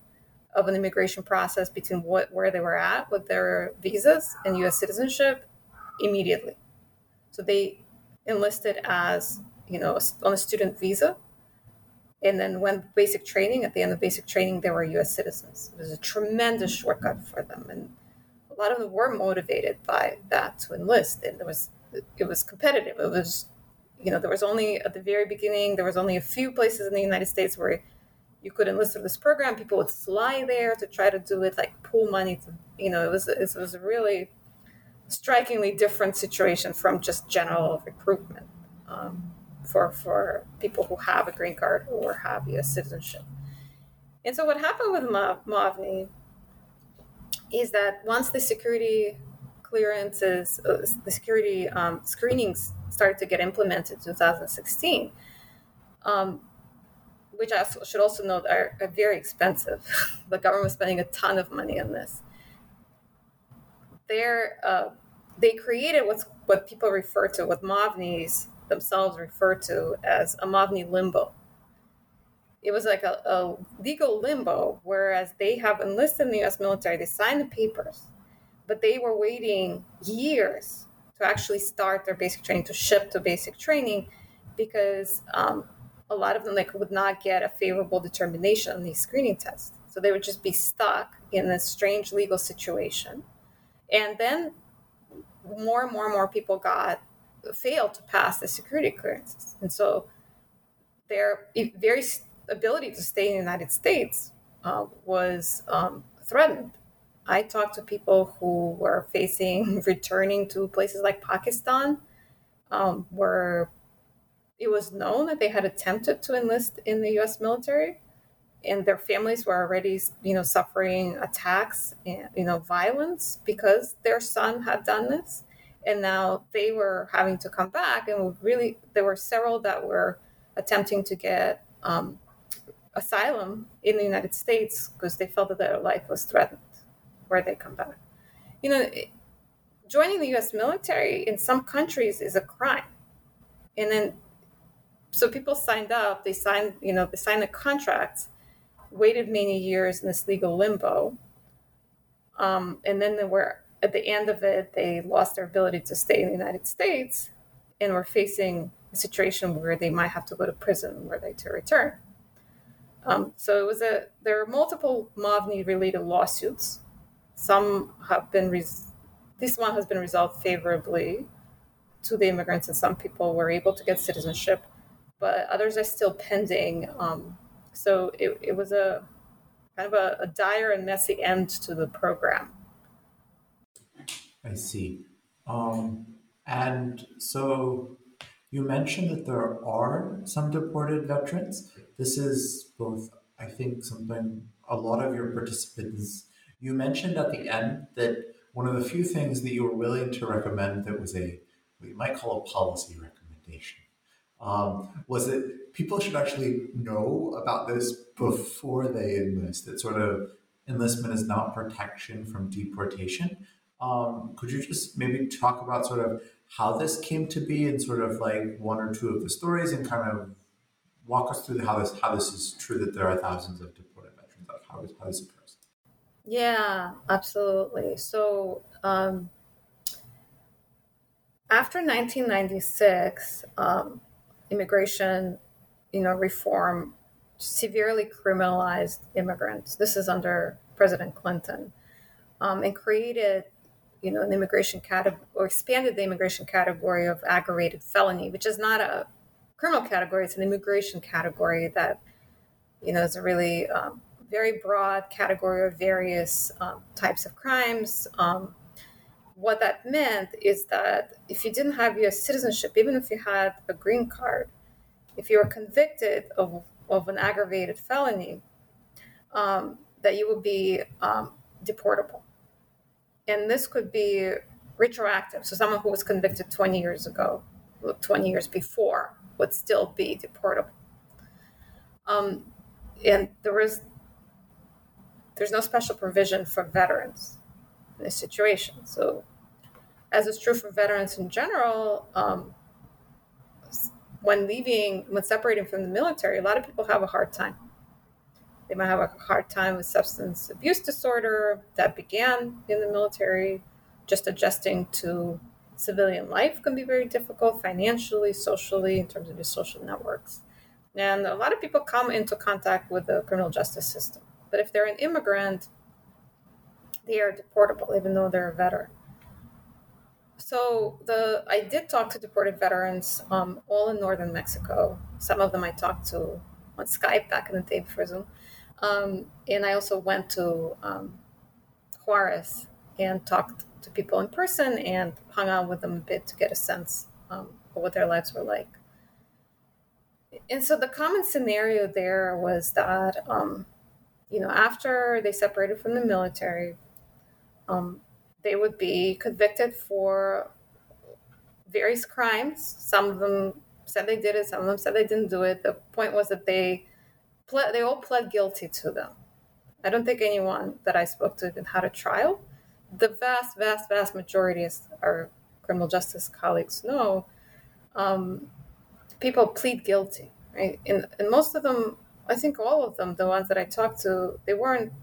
of an immigration process between what where they were at with their visas and us citizenship immediately. So they enlisted as you know on a student visa and then went basic training. At the end of basic training, they were U.S. citizens. It was a tremendous shortcut for them, and a lot of them were motivated by that to enlist. And it was it was competitive. It was, you know, there was only at the very beginning there was only a few places in the United States where you could enlist for this program. People would fly there to try to do it, like pool money. To, you know, it was it was a really strikingly different situation from just general recruitment. Um, for for people who have a green card or have U.S. citizenship. And so, what happened with Mavni is that once the security clearances, uh, the security um, screenings started to get implemented in 2016, um, which I should also note are, are very expensive. the government was spending a ton of money on this. There, uh, they created what's what people refer to with Mavnis themselves refer to as a Mavni limbo. It was like a, a legal limbo, whereas they have enlisted in the US military, they signed the papers, but they were waiting years to actually start their basic training, to ship to basic training, because um, a lot of them like would not get a favorable determination on these screening tests. So they would just be stuck in this strange legal situation. And then more and more and more people got failed to pass the security clearances. And so their very ability to stay in the United States uh, was um, threatened. I talked to people who were facing returning to places like Pakistan, um, where it was known that they had attempted to enlist in the U.S. military, and their families were already, you know, suffering attacks and you know violence because their son had done this and now they were having to come back and really there were several that were attempting to get um, asylum in the united states because they felt that their life was threatened where they come back. You know joining the us military in some countries is a crime. And then so people signed up they signed you know they signed a contract waited many years in this legal limbo um, and then they were at the end of it, they lost their ability to stay in the United States and were facing a situation where they might have to go to prison were they to return. Um, so it was a there are multiple Mavni related lawsuits. Some have been res- this one has been resolved favorably to the immigrants, and some people were able to get citizenship, but others are still pending. Um, so it, it was a kind of a, a dire and messy end to the program. I see. Um, and so you mentioned that there are some deported veterans. This is both, I think, something a lot of your participants. You mentioned at the end that one of the few things that you were willing to recommend that was a what you might call a policy recommendation um, was that people should actually know about this before they enlist. That sort of enlistment is not protection from deportation, um, could you just maybe talk about sort of how this came to be and sort of like one or two of the stories and kind of walk us through how this how this is true that there are thousands of deported veterans? Like how, how this occurs yeah absolutely. So um, after 1996 um, immigration you know reform severely criminalized immigrants. This is under president clinton um, and created you know, an immigration category or expanded the immigration category of aggravated felony, which is not a criminal category, it's an immigration category that you know, is a really um, very broad category of various um, types of crimes. Um, what that meant is that if you didn't have U.S. citizenship, even if you had a green card, if you were convicted of, of an aggravated felony, um, that you would be um, deportable. And this could be retroactive. So someone who was convicted 20 years ago, 20 years before, would still be deportable. Um, and there is there's no special provision for veterans in this situation. So, as is true for veterans in general, um, when leaving, when separating from the military, a lot of people have a hard time. They might have a hard time with substance abuse disorder that began in the military. Just adjusting to civilian life can be very difficult financially, socially, in terms of your social networks. And a lot of people come into contact with the criminal justice system. But if they're an immigrant, they are deportable, even though they're a veteran. So the I did talk to deported veterans, um, all in northern Mexico. Some of them I talked to on Skype back in the day before Zoom, um, and I also went to um, Juarez and talked to people in person and hung out with them a bit to get a sense um, of what their lives were like. And so the common scenario there was that um, you know, after they separated from the military, um, they would be convicted for various crimes. Some of them said they did it, some of them said they didn't do it. The point was that they ple- they all pled guilty to them. I don't think anyone that I spoke to had a trial. The vast, vast, vast majority, as our criminal justice colleagues know, um, people plead guilty, right? And, and most of them I think all of them, the ones that I talked to, they weren't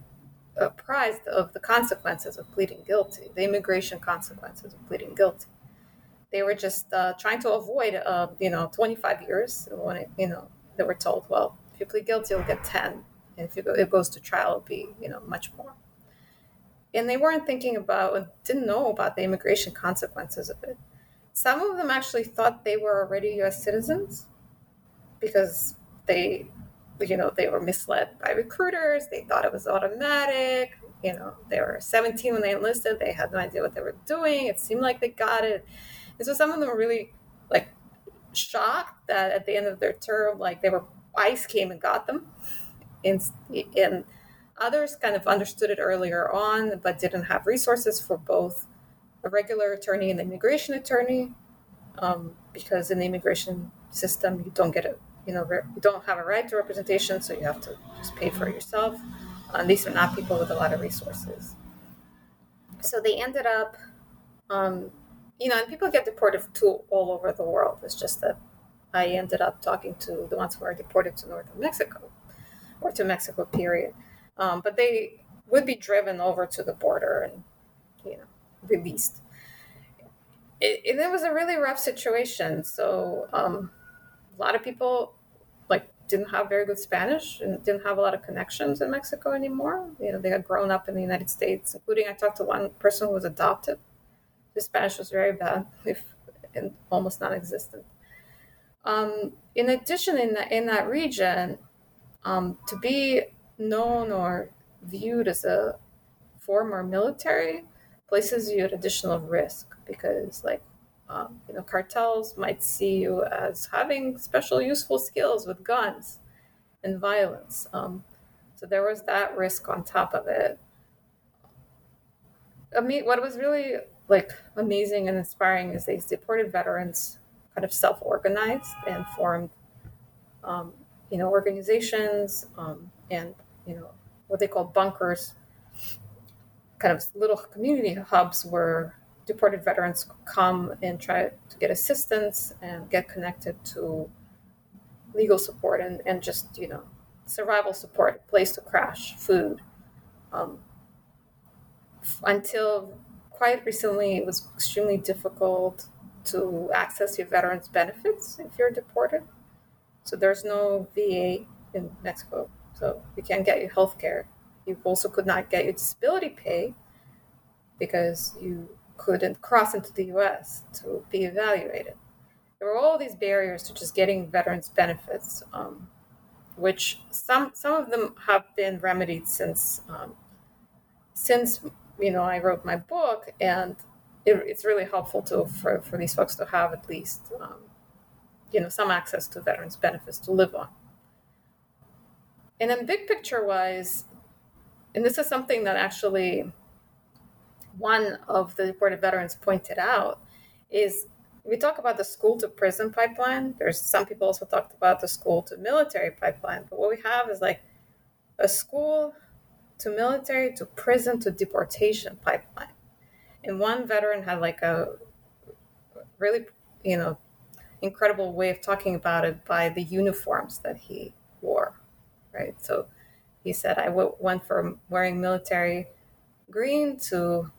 apprised of the consequences of pleading guilty, the immigration consequences of pleading guilty. They were just uh, trying to avoid, uh, you know, 25 years when, it, you know, they were told, well, if you plead guilty, you'll get 10. And if go, it goes to trial, it'll be, you know, much more. And they weren't thinking about, didn't know about the immigration consequences of it. Some of them actually thought they were already US citizens because they you know, they were misled by recruiters. They thought it was automatic. You know, they were 17 when they enlisted. They had no idea what they were doing. It seemed like they got it. And so some of them were really like shocked that at the end of their term, like they were, ICE came and got them. And, and others kind of understood it earlier on, but didn't have resources for both a regular attorney and an immigration attorney. Um, because in the immigration system, you don't get a you know you don't have a right to representation, so you have to just pay for it yourself. And these are not people with a lot of resources. So they ended up, um, you know, and people get deported to all over the world. It's just that I ended up talking to the ones who are deported to northern Mexico or to Mexico, period. Um, but they would be driven over to the border and, you know, released. It, and it was a really rough situation. So um, a lot of people like didn't have very good Spanish and didn't have a lot of connections in Mexico anymore. You know, they had grown up in the United States, including I talked to one person who was adopted. His Spanish was very bad, if and almost non-existent. Um, in addition, in that, in that region, um, to be known or viewed as a former military places you at additional risk because, like, um, you know, cartels might see you as having special useful skills with guns and violence. Um, so there was that risk on top of it. I mean, what was really like amazing and inspiring is these deported veterans kind of self-organized and formed, um, you know, organizations um, and you know what they call bunkers, kind of little community hubs where deported veterans come and try to get assistance and get connected to legal support and, and just, you know, survival support, place to crash, food. Um, until quite recently, it was extremely difficult to access your veterans benefits if you're deported. So there's no VA in Mexico, so you can't get your health care. You also could not get your disability pay because you couldn't cross into the US to be evaluated. There were all these barriers to just getting veterans benefits. Um, which some some of them have been remedied since um, since you know I wrote my book, and it, it's really helpful to for, for these folks to have at least um, you know some access to veterans benefits to live on. And then big picture wise, and this is something that actually one of the deported veterans pointed out is we talk about the school to prison pipeline. There's some people also talked about the school to military pipeline, but what we have is like a school to military to prison to deportation pipeline. And one veteran had like a really, you know, incredible way of talking about it by the uniforms that he wore, right? So he said, I w- went from wearing military green to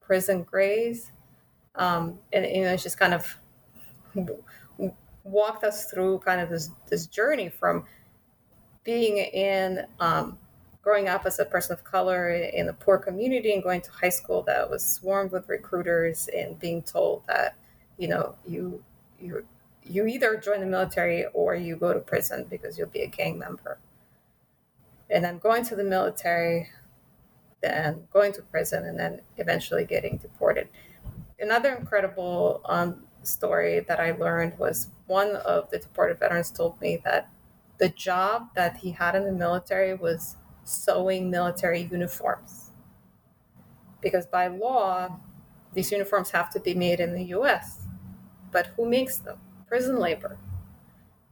prison grays. Um, and, you know, it's just kind of walked us through kind of this, this journey from being in, um, growing up as a person of color in a poor community and going to high school that was swarmed with recruiters and being told that, you know, you, you, you either join the military or you go to prison because you'll be a gang member. And then going to the military, then going to prison, and then eventually getting deported. Another incredible um, story that I learned was one of the deported veterans told me that the job that he had in the military was sewing military uniforms. Because by law, these uniforms have to be made in the US. But who makes them? Prison labor.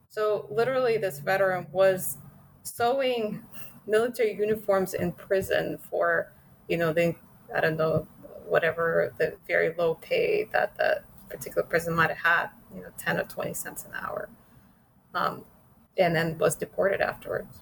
So literally, this veteran was sewing military uniforms in prison for, you know, the, I don't know, whatever the very low pay that the particular prison might have had, you know, 10 or 20 cents an hour. Um, and then was deported afterwards.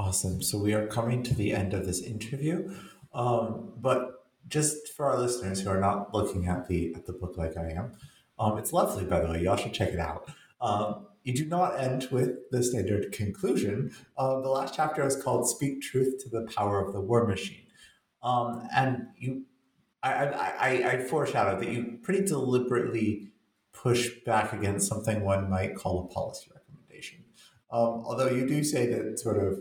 Awesome. So we are coming to the end of this interview, um, but just for our listeners who are not looking at the at the book like I am, um, it's lovely by the way. Y'all should check it out. Um, you do not end with the standard conclusion. Uh, the last chapter is called "Speak Truth to the Power of the War Machine," um, and you, I, I, I, I foreshadowed that you pretty deliberately push back against something one might call a policy recommendation. Um, although you do say that sort of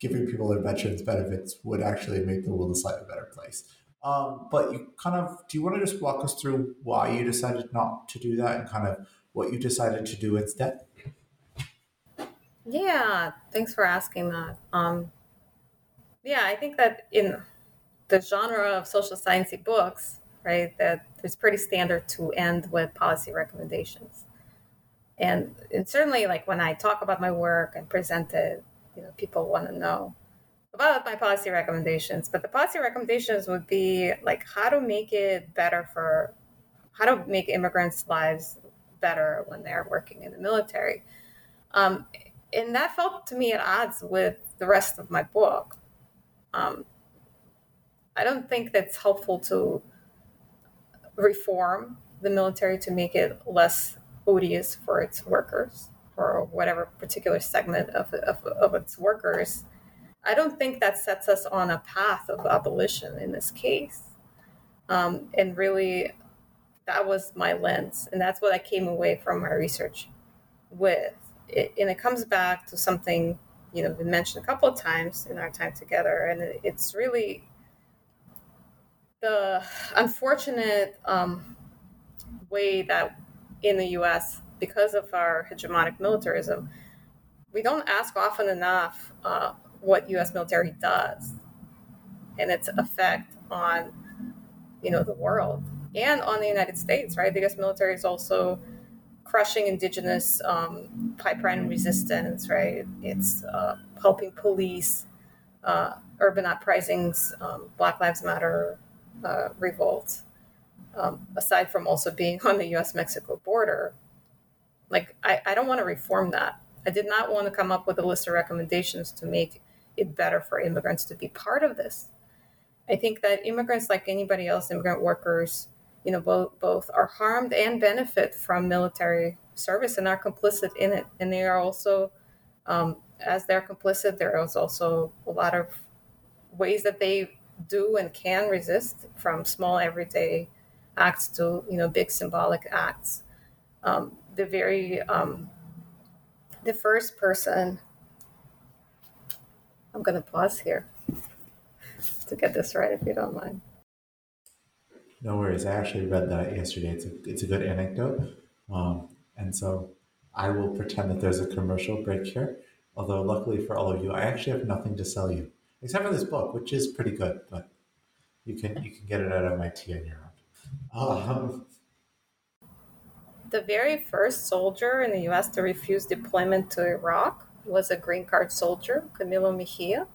giving people their veterans benefits would actually make the world a slightly better place. Um, but you kind of do you want to just walk us through why you decided not to do that and kind of what you decided to do instead? Yeah, thanks for asking that. Um, yeah, I think that in the genre of social sciencey books, right, that it's pretty standard to end with policy recommendations. And, and certainly, like when I talk about my work and present it, you know, people want to know about my policy recommendations. But the policy recommendations would be like how to make it better for, how to make immigrants' lives better when they're working in the military. Um, and that felt to me at odds with the rest of my book. Um, I don't think that's helpful to reform the military to make it less odious for its workers or whatever particular segment of, of, of its workers. I don't think that sets us on a path of abolition in this case. Um, and really, that was my lens. And that's what I came away from my research with it, and it comes back to something you know been mentioned a couple of times in our time together, and it's really the unfortunate um, way that in the U.S. because of our hegemonic militarism, we don't ask often enough uh, what U.S. military does and its effect on you know the world and on the United States. Right, the U.S. military is also crushing indigenous um, pipeline resistance, right? It's uh, helping police uh, urban uprisings, um, Black Lives Matter uh, revolts, um, aside from also being on the US Mexico border. Like, I, I don't want to reform that. I did not want to come up with a list of recommendations to make it better for immigrants to be part of this. I think that immigrants, like anybody else, immigrant workers, you know, both both are harmed and benefit from military service and are complicit in it. And they are also, um, as they're complicit, there is also a lot of ways that they do and can resist, from small everyday acts to you know big symbolic acts. Um, the very um, the first person. I'm going to pause here to get this right, if you don't mind. No worries. I actually read that yesterday. It's a it's a good anecdote, um, and so I will pretend that there's a commercial break here. Although luckily for all of you, I actually have nothing to sell you except for this book, which is pretty good, but you can you can get it at MIT on your own. Um, the very first soldier in the U.S. to refuse deployment to Iraq was a green card soldier, Camilo Mejia.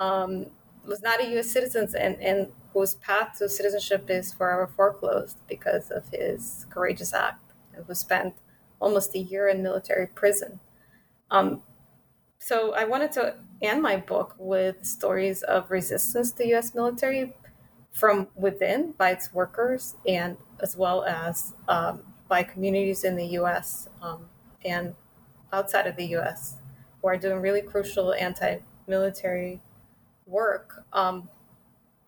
Um, was not a U.S. citizen and, and whose path to citizenship is forever foreclosed because of his courageous act, and who spent almost a year in military prison. Um, so I wanted to end my book with stories of resistance to U.S. military from within by its workers and as well as um, by communities in the U.S. Um, and outside of the U.S. who are doing really crucial anti-military work. Um,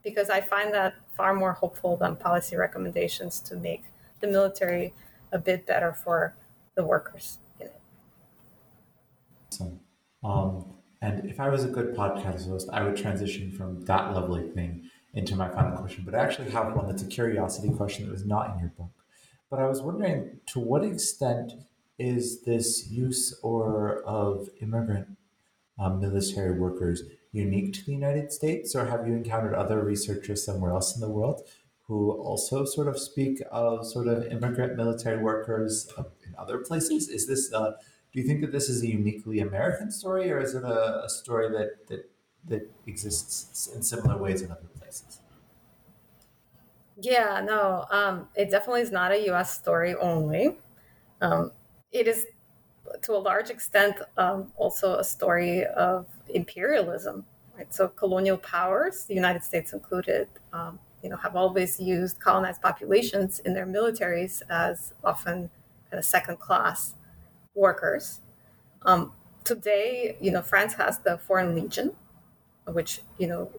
because I find that far more hopeful than policy recommendations to make the military a bit better for the workers in it. Awesome. Um, and if I was a good podcast host, I would transition from that lovely thing into my final question. But I actually have one that's a curiosity question that was not in your book. But I was wondering to what extent is this use or of immigrant um, military workers unique to the United States, or have you encountered other researchers somewhere else in the world who also sort of speak of sort of immigrant military workers in other places? Is this uh, do you think that this is a uniquely American story, or is it a, a story that that that exists in similar ways in other places? Yeah, no, um, it definitely is not a U.S. story only. Um, it is, to a large extent, um, also a story of imperialism. Right, so colonial powers, the United States included, um, you know, have always used colonized populations in their militaries as often kind of second class workers. Um, today, you know, France has the Foreign Legion, which you know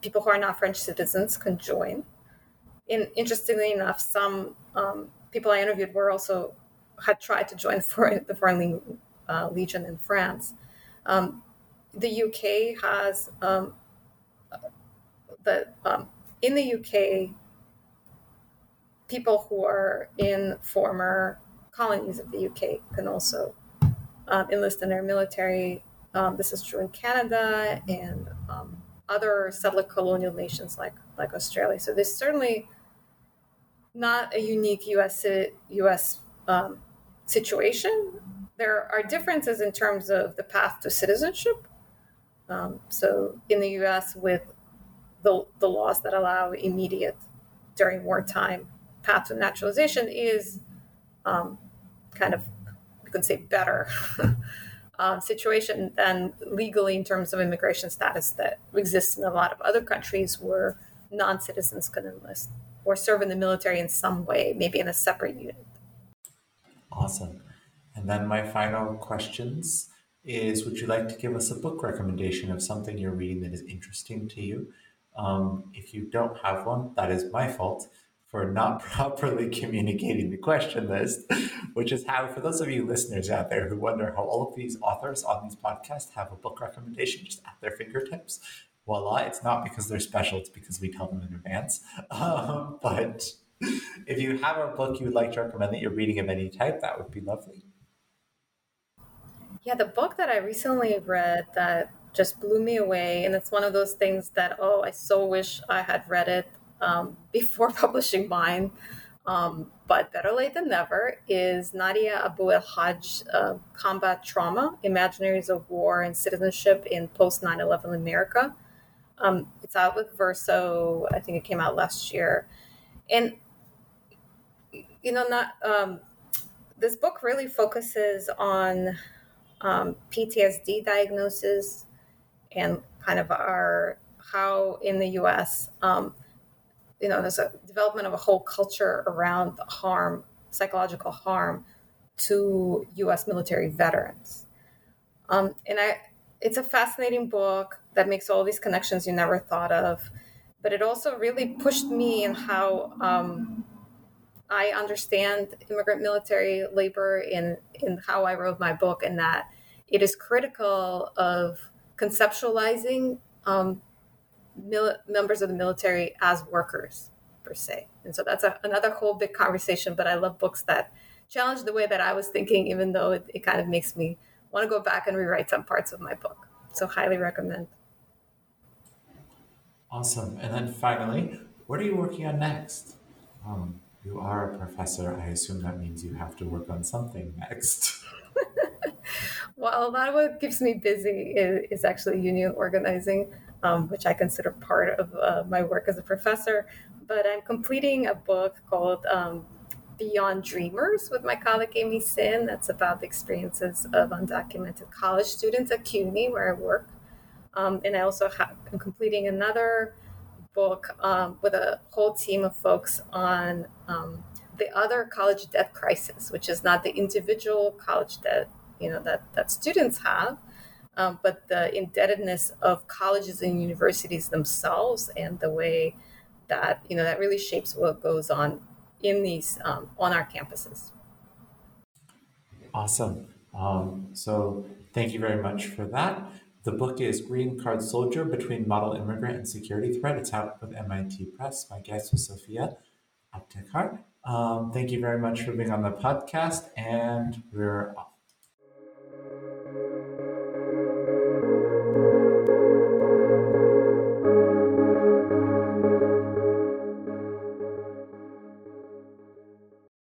people who are not French citizens can join. And interestingly enough, some um, people I interviewed were also had tried to join for the Foreign uh, Legion in France. Um, the UK has um, the um, in the UK people who are in former colonies of the UK can also um, enlist in their military. Um, this is true in Canada and other settler colonial nations like like Australia. So there's certainly not a unique U.S. U.S. Um, situation. There are differences in terms of the path to citizenship. Um, so in the U.S., with the, the laws that allow immediate during wartime path to naturalization is um, kind of you could say better um, situation than legally in terms of immigration status that exists in a lot of other countries where non-citizens can enlist or serve in the military in some way, maybe in a separate unit. Awesome. And then my final questions is would you like to give us a book recommendation of something you're reading that is interesting to you? Um, if you don't have one, that is my fault for not properly communicating the question list, which is how, for those of you listeners out there who wonder how all of these authors on these podcasts have a book recommendation just at their fingertips, voila, it's not because they're special, it's because we tell them in advance. Um, but if you have a book you would like to recommend that you're reading of any type, that would be lovely. Yeah, the book that I recently read that just blew me away, and it's one of those things that, oh, I so wish I had read it um, before publishing mine. Um, but better late than never is Nadia Abu El Haj uh, Combat Trauma Imaginaries of War and Citizenship in Post 9 11 America. Um, it's out with Verso. I think it came out last year. And, you know, not um, this book really focuses on um, PTSD diagnosis and kind of our how in the US um, you know, there's a development of a whole culture around the harm, psychological harm to U.S. military veterans. Um, and I, it's a fascinating book that makes all these connections you never thought of, but it also really pushed me in how um, I understand immigrant military labor in in how I wrote my book, and that it is critical of conceptualizing um, mil- members of the military as workers per se. And so that's a, another whole big conversation. But I love books that challenge the way that I was thinking, even though it, it kind of makes me want to go back and rewrite some parts of my book. So highly recommend. Awesome. And then finally, what are you working on next? Um, you are a professor. I assume that means you have to work on something next. well, a lot of what keeps me busy is, is actually union organizing, um, which I consider part of uh, my work as a professor. But I'm completing a book called um, Beyond Dreamers with my colleague Amy Hsin. That's about the experiences of undocumented college students at CUNY, where I work. Um, and I also have, am completing another book um, with a whole team of folks on um, the other college debt crisis, which is not the individual college debt, you know, that, that students have, um, but the indebtedness of colleges and universities themselves and the way that, you know, that really shapes what goes on in these, um, on our campuses. Awesome. Um, so thank you very much for that. The book is Green Card Soldier Between Model Immigrant and Security Threat. It's out with MIT Press. My guest was Sofya Aptekar. Um, thank you very much for being on the podcast, and we're off.